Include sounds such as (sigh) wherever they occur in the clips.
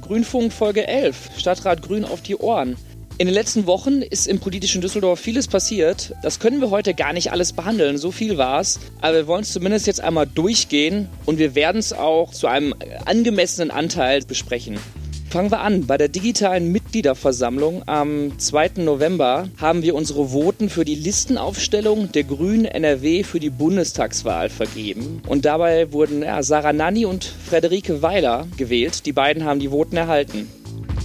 Grünfunk Folge 11, Stadtrat Grün auf die Ohren. In den letzten Wochen ist im politischen Düsseldorf vieles passiert. Das können wir heute gar nicht alles behandeln, so viel war es. Aber wir wollen es zumindest jetzt einmal durchgehen und wir werden es auch zu einem angemessenen Anteil besprechen. Fangen wir an. Bei der digitalen Mitgliederversammlung am 2. November haben wir unsere Voten für die Listenaufstellung der Grünen NRW für die Bundestagswahl vergeben. Und dabei wurden ja, Sarah Nanni und Frederike Weiler gewählt. Die beiden haben die Voten erhalten.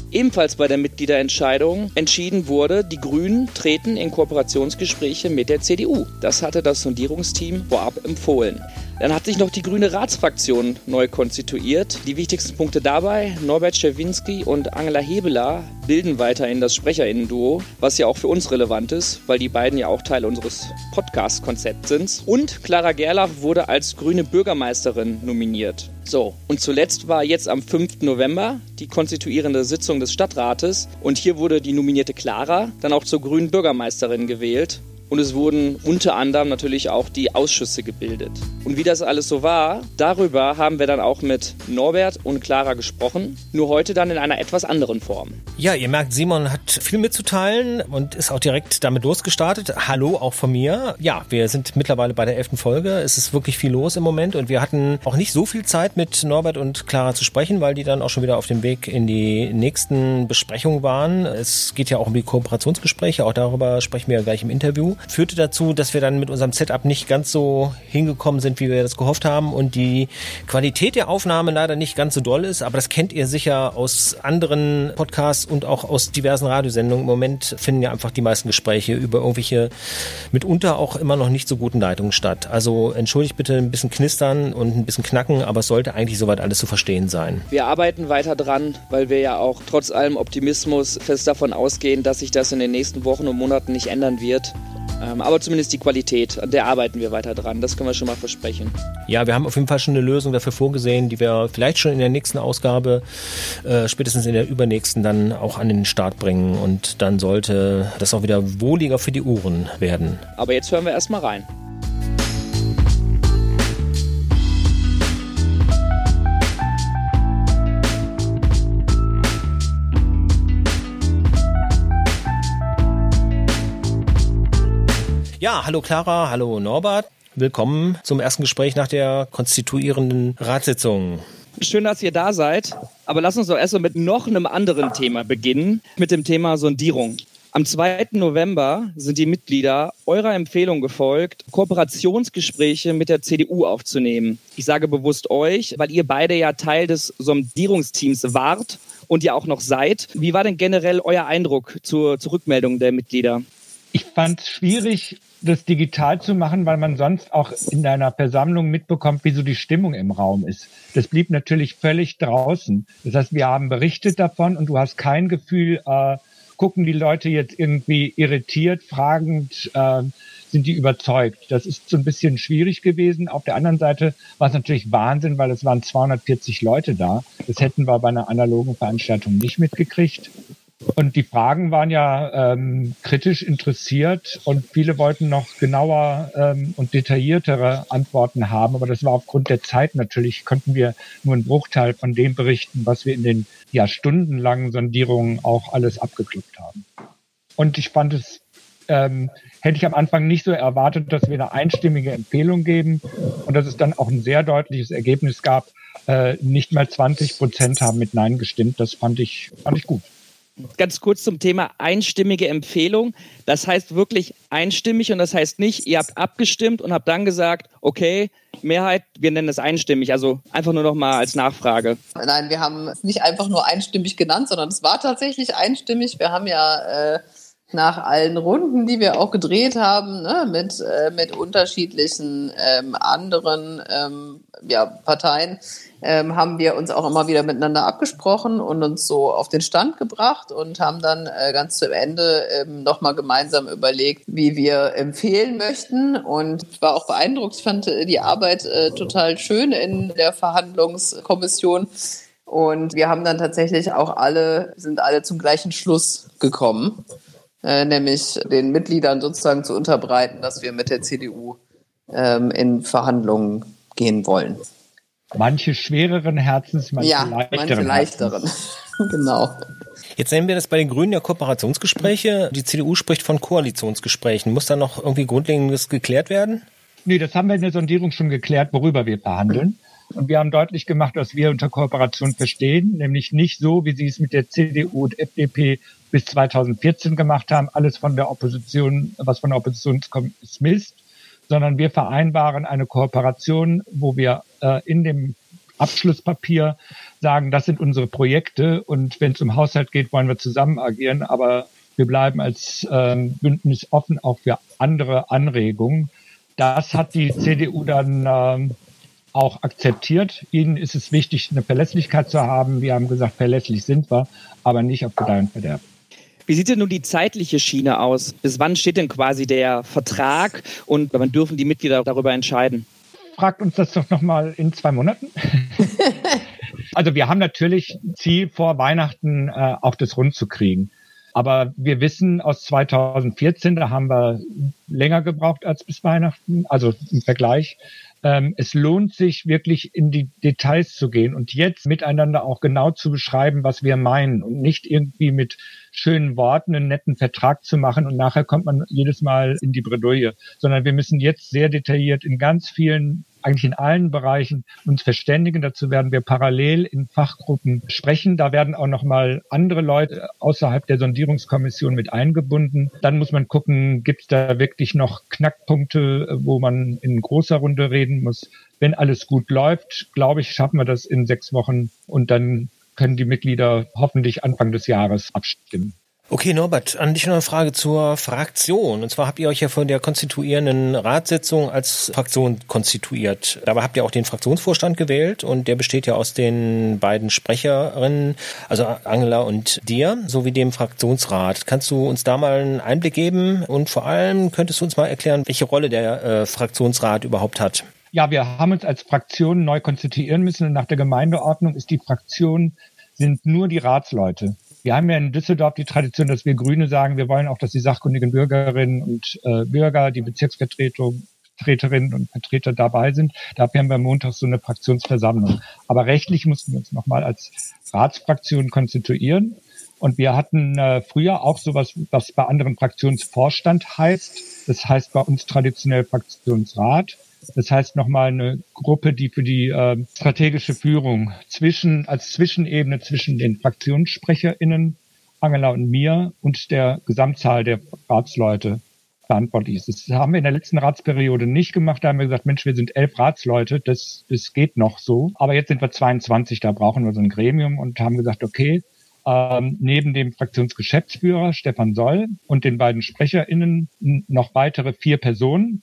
Ebenfalls bei der Mitgliederentscheidung entschieden wurde, die Grünen treten in Kooperationsgespräche mit der CDU. Das hatte das Sondierungsteam vorab empfohlen. Dann hat sich noch die grüne Ratsfraktion neu konstituiert. Die wichtigsten Punkte dabei, Norbert Schewinski und Angela Hebeler bilden weiterhin das Sprecherinnen-Duo, was ja auch für uns relevant ist, weil die beiden ja auch Teil unseres Podcast-Konzepts sind. Und Clara Gerlach wurde als grüne Bürgermeisterin nominiert. So, und zuletzt war jetzt am 5. November die konstituierende Sitzung des Stadtrates und hier wurde die nominierte Clara dann auch zur grünen Bürgermeisterin gewählt und es wurden unter anderem natürlich auch die Ausschüsse gebildet. Und wie das alles so war, darüber haben wir dann auch mit Norbert und Clara gesprochen, nur heute dann in einer etwas anderen Form. Ja, ihr merkt, Simon hat viel mitzuteilen und ist auch direkt damit losgestartet. Hallo auch von mir. Ja, wir sind mittlerweile bei der elften Folge. Es ist wirklich viel los im Moment und wir hatten auch nicht so viel Zeit mit Norbert und Clara zu sprechen, weil die dann auch schon wieder auf dem Weg in die nächsten Besprechungen waren. Es geht ja auch um die Kooperationsgespräche, auch darüber sprechen wir gleich im Interview führte dazu, dass wir dann mit unserem Setup nicht ganz so hingekommen sind, wie wir das gehofft haben und die Qualität der Aufnahme leider nicht ganz so doll ist, aber das kennt ihr sicher aus anderen Podcasts und auch aus diversen Radiosendungen. Im Moment finden ja einfach die meisten Gespräche über irgendwelche mitunter auch immer noch nicht so guten Leitungen statt. Also entschuldigt bitte ein bisschen knistern und ein bisschen knacken, aber es sollte eigentlich soweit alles zu verstehen sein. Wir arbeiten weiter dran, weil wir ja auch trotz allem Optimismus fest davon ausgehen, dass sich das in den nächsten Wochen und Monaten nicht ändern wird. Ähm, aber zumindest die Qualität, an der arbeiten wir weiter dran. Das können wir schon mal versprechen. Ja, wir haben auf jeden Fall schon eine Lösung dafür vorgesehen, die wir vielleicht schon in der nächsten Ausgabe, äh, spätestens in der übernächsten, dann auch an den Start bringen. Und dann sollte das auch wieder wohliger für die Uhren werden. Aber jetzt hören wir erstmal rein. Ja, hallo Clara, hallo Norbert. Willkommen zum ersten Gespräch nach der konstituierenden Ratssitzung. Schön, dass ihr da seid. Aber lass uns doch erst mal mit noch einem anderen Thema beginnen, mit dem Thema Sondierung. Am 2. November sind die Mitglieder eurer Empfehlung gefolgt, Kooperationsgespräche mit der CDU aufzunehmen. Ich sage bewusst euch, weil ihr beide ja Teil des Sondierungsteams wart und ja auch noch seid. Wie war denn generell euer Eindruck zur, zur Rückmeldung der Mitglieder? Ich fand es schwierig, das digital zu machen, weil man sonst auch in deiner Versammlung mitbekommt, wie so die Stimmung im Raum ist. Das blieb natürlich völlig draußen. Das heißt, wir haben berichtet davon und du hast kein Gefühl, äh, gucken die Leute jetzt irgendwie irritiert, fragend, äh, sind die überzeugt. Das ist so ein bisschen schwierig gewesen. Auf der anderen Seite war es natürlich Wahnsinn, weil es waren 240 Leute da. Das hätten wir bei einer analogen Veranstaltung nicht mitgekriegt. Und die Fragen waren ja ähm, kritisch interessiert und viele wollten noch genauer ähm, und detailliertere Antworten haben. Aber das war aufgrund der Zeit natürlich, konnten wir nur einen Bruchteil von dem berichten, was wir in den ja stundenlangen Sondierungen auch alles abgeklopft haben. Und ich fand es, ähm, hätte ich am Anfang nicht so erwartet, dass wir eine einstimmige Empfehlung geben und dass es dann auch ein sehr deutliches Ergebnis gab. Äh, nicht mal 20 Prozent haben mit Nein gestimmt. Das fand ich, fand ich gut. Ganz kurz zum Thema einstimmige Empfehlung. Das heißt wirklich einstimmig und das heißt nicht, ihr habt abgestimmt und habt dann gesagt, okay, Mehrheit, wir nennen es einstimmig. Also einfach nur noch mal als Nachfrage. Nein, wir haben es nicht einfach nur einstimmig genannt, sondern es war tatsächlich einstimmig. Wir haben ja äh, nach allen Runden, die wir auch gedreht haben, ne, mit, äh, mit unterschiedlichen ähm, anderen ähm, ja, Parteien, ähm, haben wir uns auch immer wieder miteinander abgesprochen und uns so auf den Stand gebracht und haben dann äh, ganz zum Ende ähm, nochmal gemeinsam überlegt, wie wir empfehlen möchten. Und war auch beeindruckt, fand äh, die Arbeit äh, total schön in der Verhandlungskommission. Und wir haben dann tatsächlich auch alle, sind alle zum gleichen Schluss gekommen, nämlich den Mitgliedern sozusagen zu unterbreiten, dass wir mit der CDU ähm, in Verhandlungen gehen wollen. Manche schwereren Herzens, manche ja, leichteren. Manche leichteren. (laughs) genau. Jetzt nennen wir das bei den Grünen ja Kooperationsgespräche. Die CDU spricht von Koalitionsgesprächen. Muss da noch irgendwie Grundlegendes geklärt werden? Nee, das haben wir in der Sondierung schon geklärt, worüber wir verhandeln. Und wir haben deutlich gemacht, was wir unter Kooperation verstehen, nämlich nicht so, wie sie es mit der CDU und FDP bis 2014 gemacht haben, alles von der Opposition, was von der Opposition kommt, ist Mist, sondern wir vereinbaren eine Kooperation, wo wir äh, in dem Abschlusspapier sagen, das sind unsere Projekte und wenn es um Haushalt geht, wollen wir zusammen agieren, aber wir bleiben als ähm, Bündnis offen auch für andere Anregungen. Das hat die CDU dann ähm, auch akzeptiert. Ihnen ist es wichtig, eine Verlässlichkeit zu haben. Wir haben gesagt, verlässlich sind wir, aber nicht auf Gedeih und Verderb. Wie sieht denn nun die zeitliche Schiene aus? Bis wann steht denn quasi der Vertrag und wann dürfen die Mitglieder darüber entscheiden? Fragt uns das doch nochmal in zwei Monaten. (laughs) also wir haben natürlich Ziel vor Weihnachten äh, auch das rund zu kriegen. Aber wir wissen aus 2014, da haben wir länger gebraucht als bis Weihnachten, also im Vergleich. Ähm, es lohnt sich wirklich in die Details zu gehen und jetzt miteinander auch genau zu beschreiben, was wir meinen und nicht irgendwie mit schönen Worten einen netten Vertrag zu machen und nachher kommt man jedes Mal in die Bredouille, sondern wir müssen jetzt sehr detailliert in ganz vielen eigentlich in allen Bereichen uns verständigen. Dazu werden wir parallel in Fachgruppen sprechen. Da werden auch noch mal andere Leute außerhalb der Sondierungskommission mit eingebunden. Dann muss man gucken, gibt es da wirklich noch Knackpunkte, wo man in großer Runde reden muss. Wenn alles gut läuft, glaube ich, schaffen wir das in sechs Wochen und dann können die Mitglieder hoffentlich Anfang des Jahres abstimmen. Okay, Norbert, an dich noch eine Frage zur Fraktion. Und zwar habt ihr euch ja von der konstituierenden Ratssitzung als Fraktion konstituiert. Dabei habt ihr auch den Fraktionsvorstand gewählt und der besteht ja aus den beiden Sprecherinnen, also Angela und dir, sowie dem Fraktionsrat. Kannst du uns da mal einen Einblick geben und vor allem könntest du uns mal erklären, welche Rolle der äh, Fraktionsrat überhaupt hat? Ja, wir haben uns als Fraktion neu konstituieren müssen und nach der Gemeindeordnung ist die Fraktion sind nur die Ratsleute. Wir haben ja in Düsseldorf die Tradition, dass wir Grüne sagen, wir wollen auch, dass die sachkundigen Bürgerinnen und äh, Bürger, die Bezirksvertretung, Vertreterinnen und Vertreter dabei sind. Dafür haben wir Montag so eine Fraktionsversammlung. Aber rechtlich mussten wir uns nochmal als Ratsfraktion konstituieren. Und wir hatten äh, früher auch sowas, was bei anderen Fraktionsvorstand heißt. Das heißt bei uns traditionell Fraktionsrat. Das heißt nochmal eine Gruppe, die für die äh, strategische Führung zwischen, als Zwischenebene zwischen den FraktionssprecherInnen, Angela und mir und der Gesamtzahl der Ratsleute verantwortlich ist. Das haben wir in der letzten Ratsperiode nicht gemacht. Da haben wir gesagt, Mensch, wir sind elf Ratsleute, das, das geht noch so. Aber jetzt sind wir 22, da brauchen wir so ein Gremium und haben gesagt, okay, ähm, neben dem Fraktionsgeschäftsführer Stefan Soll und den beiden SprecherInnen noch weitere vier Personen,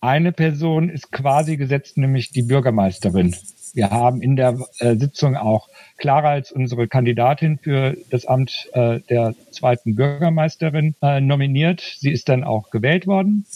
eine Person ist quasi gesetzt, nämlich die Bürgermeisterin. Wir haben in der äh, Sitzung auch Clara als unsere Kandidatin für das Amt äh, der zweiten Bürgermeisterin äh, nominiert. Sie ist dann auch gewählt worden.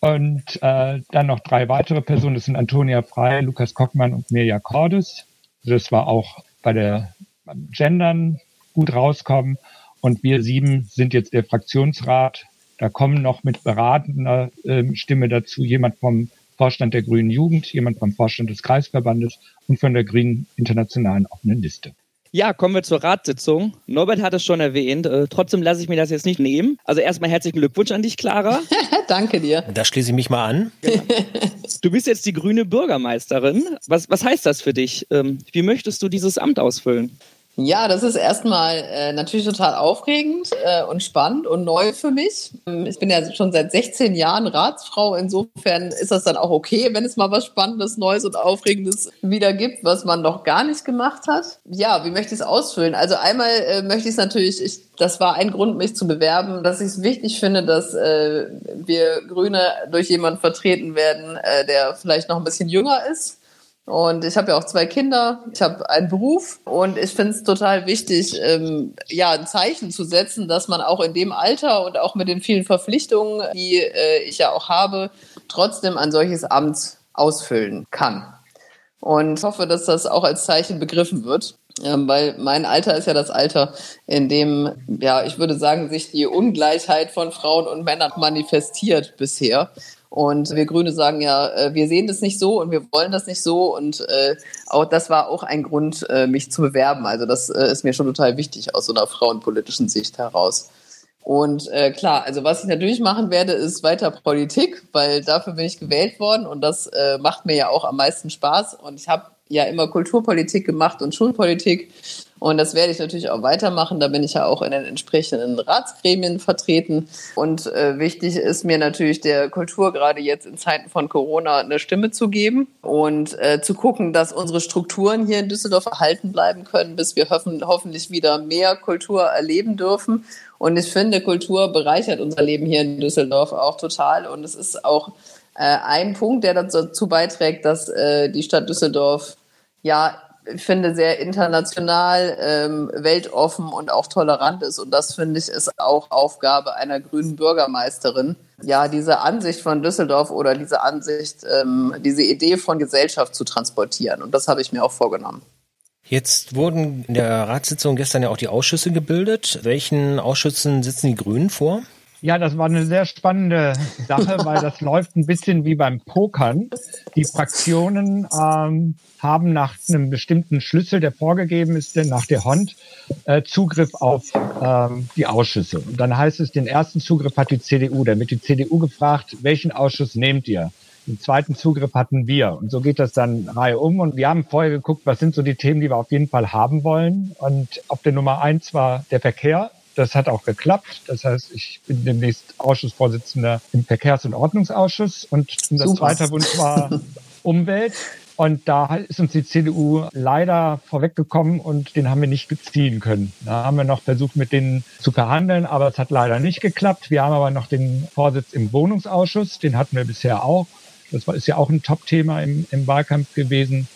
Und äh, dann noch drei weitere Personen. Das sind Antonia Frey, Lukas Kockmann und Mirja Cordes. Das war auch bei der beim Gendern gut rauskommen. Und wir sieben sind jetzt der Fraktionsrat da kommen noch mit beratender äh, Stimme dazu jemand vom Vorstand der Grünen Jugend, jemand vom Vorstand des Kreisverbandes und von der Grünen Internationalen offenen Liste. Ja, kommen wir zur Ratssitzung. Norbert hat es schon erwähnt. Äh, trotzdem lasse ich mir das jetzt nicht nehmen. Also erstmal herzlichen Glückwunsch an dich, Clara. (laughs) Danke dir. Da schließe ich mich mal an. Genau. Du bist jetzt die grüne Bürgermeisterin. Was, was heißt das für dich? Ähm, wie möchtest du dieses Amt ausfüllen? Ja, das ist erstmal äh, natürlich total aufregend äh, und spannend und neu für mich. Ähm, ich bin ja schon seit 16 Jahren Ratsfrau. Insofern ist das dann auch okay, wenn es mal was Spannendes, Neues und Aufregendes wieder gibt, was man noch gar nicht gemacht hat. Ja, wie möchte ich es ausfüllen? Also einmal äh, möchte ich es natürlich, ich, das war ein Grund, mich zu bewerben, dass ich es wichtig finde, dass äh, wir Grüne durch jemanden vertreten werden, äh, der vielleicht noch ein bisschen jünger ist und ich habe ja auch zwei Kinder, ich habe einen Beruf und ich finde es total wichtig, ähm, ja, ein Zeichen zu setzen, dass man auch in dem Alter und auch mit den vielen Verpflichtungen, die äh, ich ja auch habe, trotzdem ein solches Amt ausfüllen kann. Und hoffe, dass das auch als Zeichen begriffen wird. Ähm, weil mein Alter ist ja das Alter, in dem, ja, ich würde sagen, sich die Ungleichheit von Frauen und Männern manifestiert bisher. Und wir Grüne sagen ja, äh, wir sehen das nicht so und wir wollen das nicht so. Und äh, auch das war auch ein Grund, äh, mich zu bewerben. Also das äh, ist mir schon total wichtig aus so einer frauenpolitischen Sicht heraus. Und äh, klar, also was ich natürlich machen werde, ist weiter Politik, weil dafür bin ich gewählt worden und das äh, macht mir ja auch am meisten Spaß. Und ich habe ja immer Kulturpolitik gemacht und Schulpolitik und das werde ich natürlich auch weitermachen. Da bin ich ja auch in den entsprechenden Ratsgremien vertreten. Und äh, wichtig ist mir natürlich der Kultur gerade jetzt in Zeiten von Corona eine Stimme zu geben und äh, zu gucken, dass unsere Strukturen hier in Düsseldorf erhalten bleiben können, bis wir hoffen, hoffentlich wieder mehr Kultur erleben dürfen. Und ich finde, Kultur bereichert unser Leben hier in Düsseldorf auch total. Und es ist auch äh, ein Punkt, der dazu beiträgt, dass äh, die Stadt Düsseldorf ja finde, sehr international, ähm, weltoffen und auch tolerant ist. Und das, finde ich, ist auch Aufgabe einer grünen Bürgermeisterin. Ja, diese Ansicht von Düsseldorf oder diese Ansicht, ähm, diese Idee von Gesellschaft zu transportieren. Und das habe ich mir auch vorgenommen. Jetzt wurden in der Ratssitzung gestern ja auch die Ausschüsse gebildet. Welchen Ausschüssen sitzen die Grünen vor? Ja, das war eine sehr spannende Sache, weil das läuft ein bisschen wie beim Pokern. Die Fraktionen ähm, haben nach einem bestimmten Schlüssel, der vorgegeben ist, denn nach der HOND, äh, Zugriff auf ähm, die Ausschüsse. Und dann heißt es, den ersten Zugriff hat die CDU. Dann wird die CDU gefragt, welchen Ausschuss nehmt ihr? Den zweiten Zugriff hatten wir. Und so geht das dann Reihe um. Und wir haben vorher geguckt, was sind so die Themen, die wir auf jeden Fall haben wollen. Und auf der Nummer eins war der Verkehr. Das hat auch geklappt. Das heißt, ich bin demnächst Ausschussvorsitzender im Verkehrs- und Ordnungsausschuss. Und unser Super. zweiter Wunsch war (laughs) Umwelt. Und da ist uns die CDU leider vorweggekommen und den haben wir nicht beziehen können. Da haben wir noch versucht, mit denen zu verhandeln, aber es hat leider nicht geklappt. Wir haben aber noch den Vorsitz im Wohnungsausschuss, den hatten wir bisher auch. Das ist ja auch ein Top-Thema im, im Wahlkampf gewesen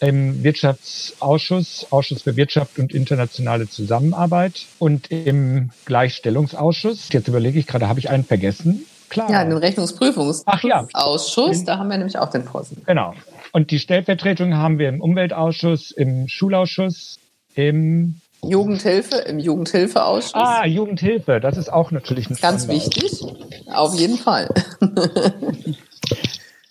im Wirtschaftsausschuss, Ausschuss für Wirtschaft und internationale Zusammenarbeit und im Gleichstellungsausschuss. Jetzt überlege ich gerade, habe ich einen vergessen? Klar. Ja, den Rechnungsprüfungsausschuss, ja. da haben wir nämlich auch den Vorsitzenden. Genau. Und die Stellvertretung haben wir im Umweltausschuss, im Schulausschuss, im Jugendhilfe, im Jugendhilfeausschuss. Ah, Jugendhilfe, das ist auch natürlich ein Ganz wichtig, auf jeden Fall. (laughs)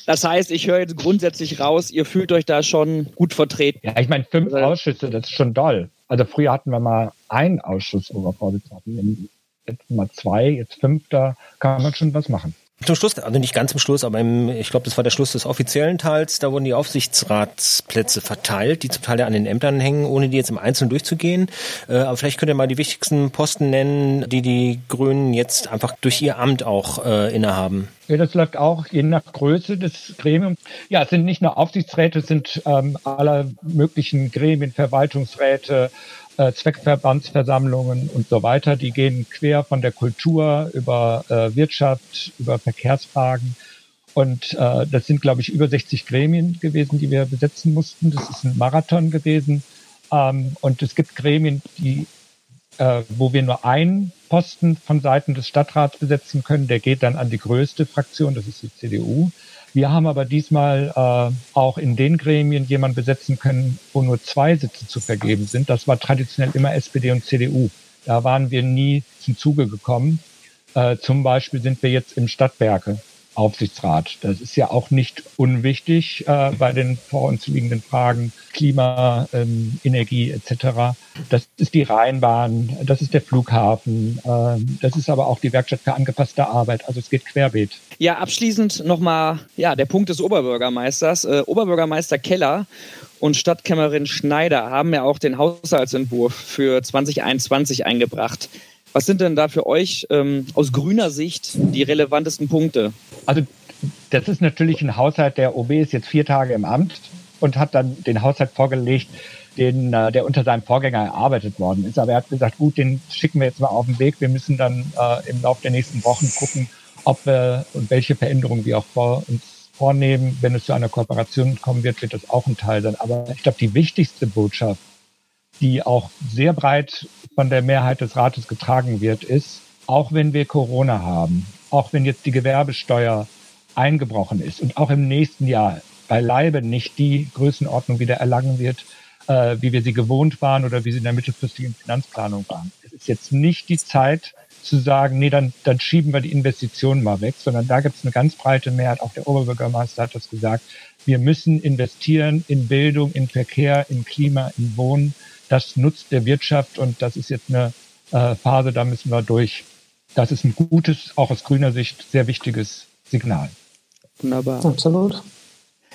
Das heißt, ich höre jetzt grundsätzlich raus, ihr fühlt euch da schon gut vertreten. Ja, ich meine, fünf also, Ausschüsse, das ist schon doll. Also früher hatten wir mal einen Ausschuss, wo wir Vorsitzende hatten. Jetzt mal zwei, jetzt fünf, da kann man schon was machen. Zum Schluss, also nicht ganz zum Schluss, aber im, ich glaube, das war der Schluss des offiziellen Teils, da wurden die Aufsichtsratsplätze verteilt, die zum Teil ja an den Ämtern hängen, ohne die jetzt im Einzelnen durchzugehen. Äh, aber vielleicht könnt ihr mal die wichtigsten Posten nennen, die die Grünen jetzt einfach durch ihr Amt auch äh, innehaben. Ja, das läuft auch je nach Größe des Gremiums. Ja, es sind nicht nur Aufsichtsräte, es sind ähm, aller möglichen Gremien, Verwaltungsräte, äh, Zweckverbandsversammlungen und so weiter. Die gehen quer von der Kultur über äh, Wirtschaft, über Verkehrsfragen. Und äh, das sind, glaube ich, über 60 Gremien gewesen, die wir besetzen mussten. Das ist ein Marathon gewesen. Ähm, und es gibt Gremien, die, äh, wo wir nur einen Posten von Seiten des Stadtrats besetzen können. Der geht dann an die größte Fraktion, das ist die CDU. Wir haben aber diesmal äh, auch in den Gremien jemanden besetzen können, wo nur zwei Sitze zu vergeben sind. Das war traditionell immer SPD und CDU. Da waren wir nie zum Zuge gekommen. Äh, zum Beispiel sind wir jetzt im Stadtwerke Aufsichtsrat. Das ist ja auch nicht unwichtig äh, bei den vor uns liegenden Fragen Klima, ähm, Energie etc. Das ist die Rheinbahn, das ist der Flughafen, äh, das ist aber auch die Werkstatt für angepasste Arbeit. Also es geht querbeet. Ja, abschließend nochmal ja, der Punkt des Oberbürgermeisters. Äh, Oberbürgermeister Keller und Stadtkämmerin Schneider haben ja auch den Haushaltsentwurf für 2021 eingebracht. Was sind denn da für euch ähm, aus grüner Sicht die relevantesten Punkte? Also das ist natürlich ein Haushalt, der OB ist jetzt vier Tage im Amt und hat dann den Haushalt vorgelegt, den, äh, der unter seinem Vorgänger erarbeitet worden ist. Aber er hat gesagt, gut, den schicken wir jetzt mal auf den Weg. Wir müssen dann äh, im Laufe der nächsten Wochen gucken, ob wir und welche Veränderungen wir auch vor uns vornehmen. Wenn es zu einer Kooperation kommen wird, wird das auch ein Teil sein. Aber ich glaube, die wichtigste Botschaft, die auch sehr breit von der Mehrheit des Rates getragen wird, ist, auch wenn wir Corona haben, auch wenn jetzt die Gewerbesteuer eingebrochen ist und auch im nächsten Jahr beileibe nicht die Größenordnung wieder erlangen wird, äh, wie wir sie gewohnt waren oder wie sie in der mittelfristigen Finanzplanung waren. Es ist jetzt nicht die Zeit zu sagen, nee, dann, dann schieben wir die Investitionen mal weg, sondern da gibt es eine ganz breite Mehrheit. Auch der Oberbürgermeister hat das gesagt. Wir müssen investieren in Bildung, in Verkehr, in Klima, in Wohnen. Das nutzt der Wirtschaft und das ist jetzt eine äh, Phase, da müssen wir durch. Das ist ein gutes, auch aus grüner Sicht sehr wichtiges Signal. Wunderbar. Absolut.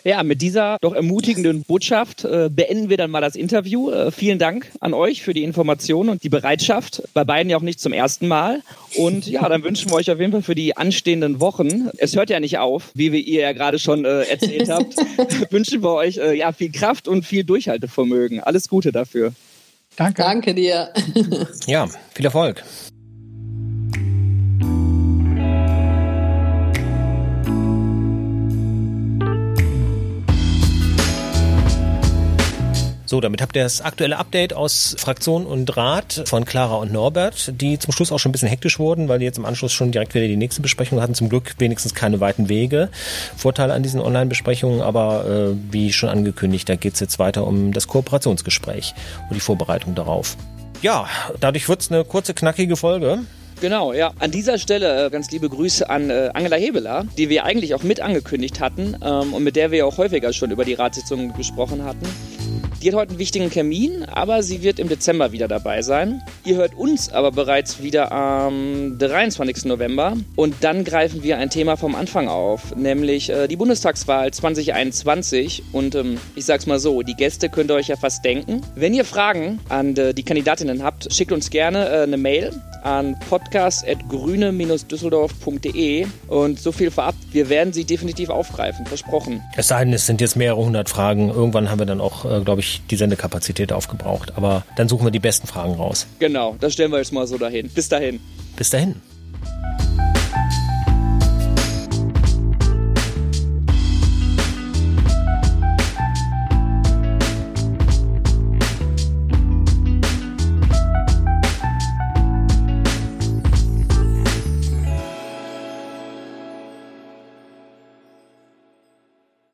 Ja, mit dieser doch ermutigenden Botschaft äh, beenden wir dann mal das Interview. Äh, vielen Dank an euch für die Informationen und die Bereitschaft. Bei beiden ja auch nicht zum ersten Mal. Und ja, dann wünschen wir euch auf jeden Fall für die anstehenden Wochen. Es hört ja nicht auf, wie wir ihr ja gerade schon äh, erzählt habt. (laughs) wünschen wir euch äh, ja viel Kraft und viel Durchhaltevermögen. Alles Gute dafür. Danke. Danke dir. (laughs) Ja, viel Erfolg. So, damit habt ihr das aktuelle Update aus Fraktion und Rat von Clara und Norbert, die zum Schluss auch schon ein bisschen hektisch wurden, weil die jetzt im Anschluss schon direkt wieder die nächste Besprechung hatten. Zum Glück wenigstens keine weiten Wege. Vorteil an diesen Online-Besprechungen, aber äh, wie schon angekündigt, da geht's jetzt weiter um das Kooperationsgespräch und die Vorbereitung darauf. Ja, dadurch wird's eine kurze, knackige Folge. Genau, ja. An dieser Stelle äh, ganz liebe Grüße an äh, Angela Hebeler, die wir eigentlich auch mit angekündigt hatten ähm, und mit der wir auch häufiger schon über die Ratssitzung gesprochen hatten. Die hat heute einen wichtigen Termin, aber sie wird im Dezember wieder dabei sein. Ihr hört uns aber bereits wieder am 23. November und dann greifen wir ein Thema vom Anfang auf, nämlich äh, die Bundestagswahl 2021 und ähm, ich sag's mal so, die Gäste könnt ihr euch ja fast denken. Wenn ihr Fragen an äh, die Kandidatinnen habt, schickt uns gerne äh, eine Mail an podcast.grüne-düsseldorf.de und so viel vorab, wir werden sie definitiv aufgreifen, versprochen. Es sei denn, es sind jetzt mehrere hundert Fragen. Irgendwann haben wir dann auch, äh, glaube ich, die Sendekapazität aufgebraucht. Aber dann suchen wir die besten Fragen raus. Genau, das stellen wir jetzt mal so dahin. Bis dahin. Bis dahin.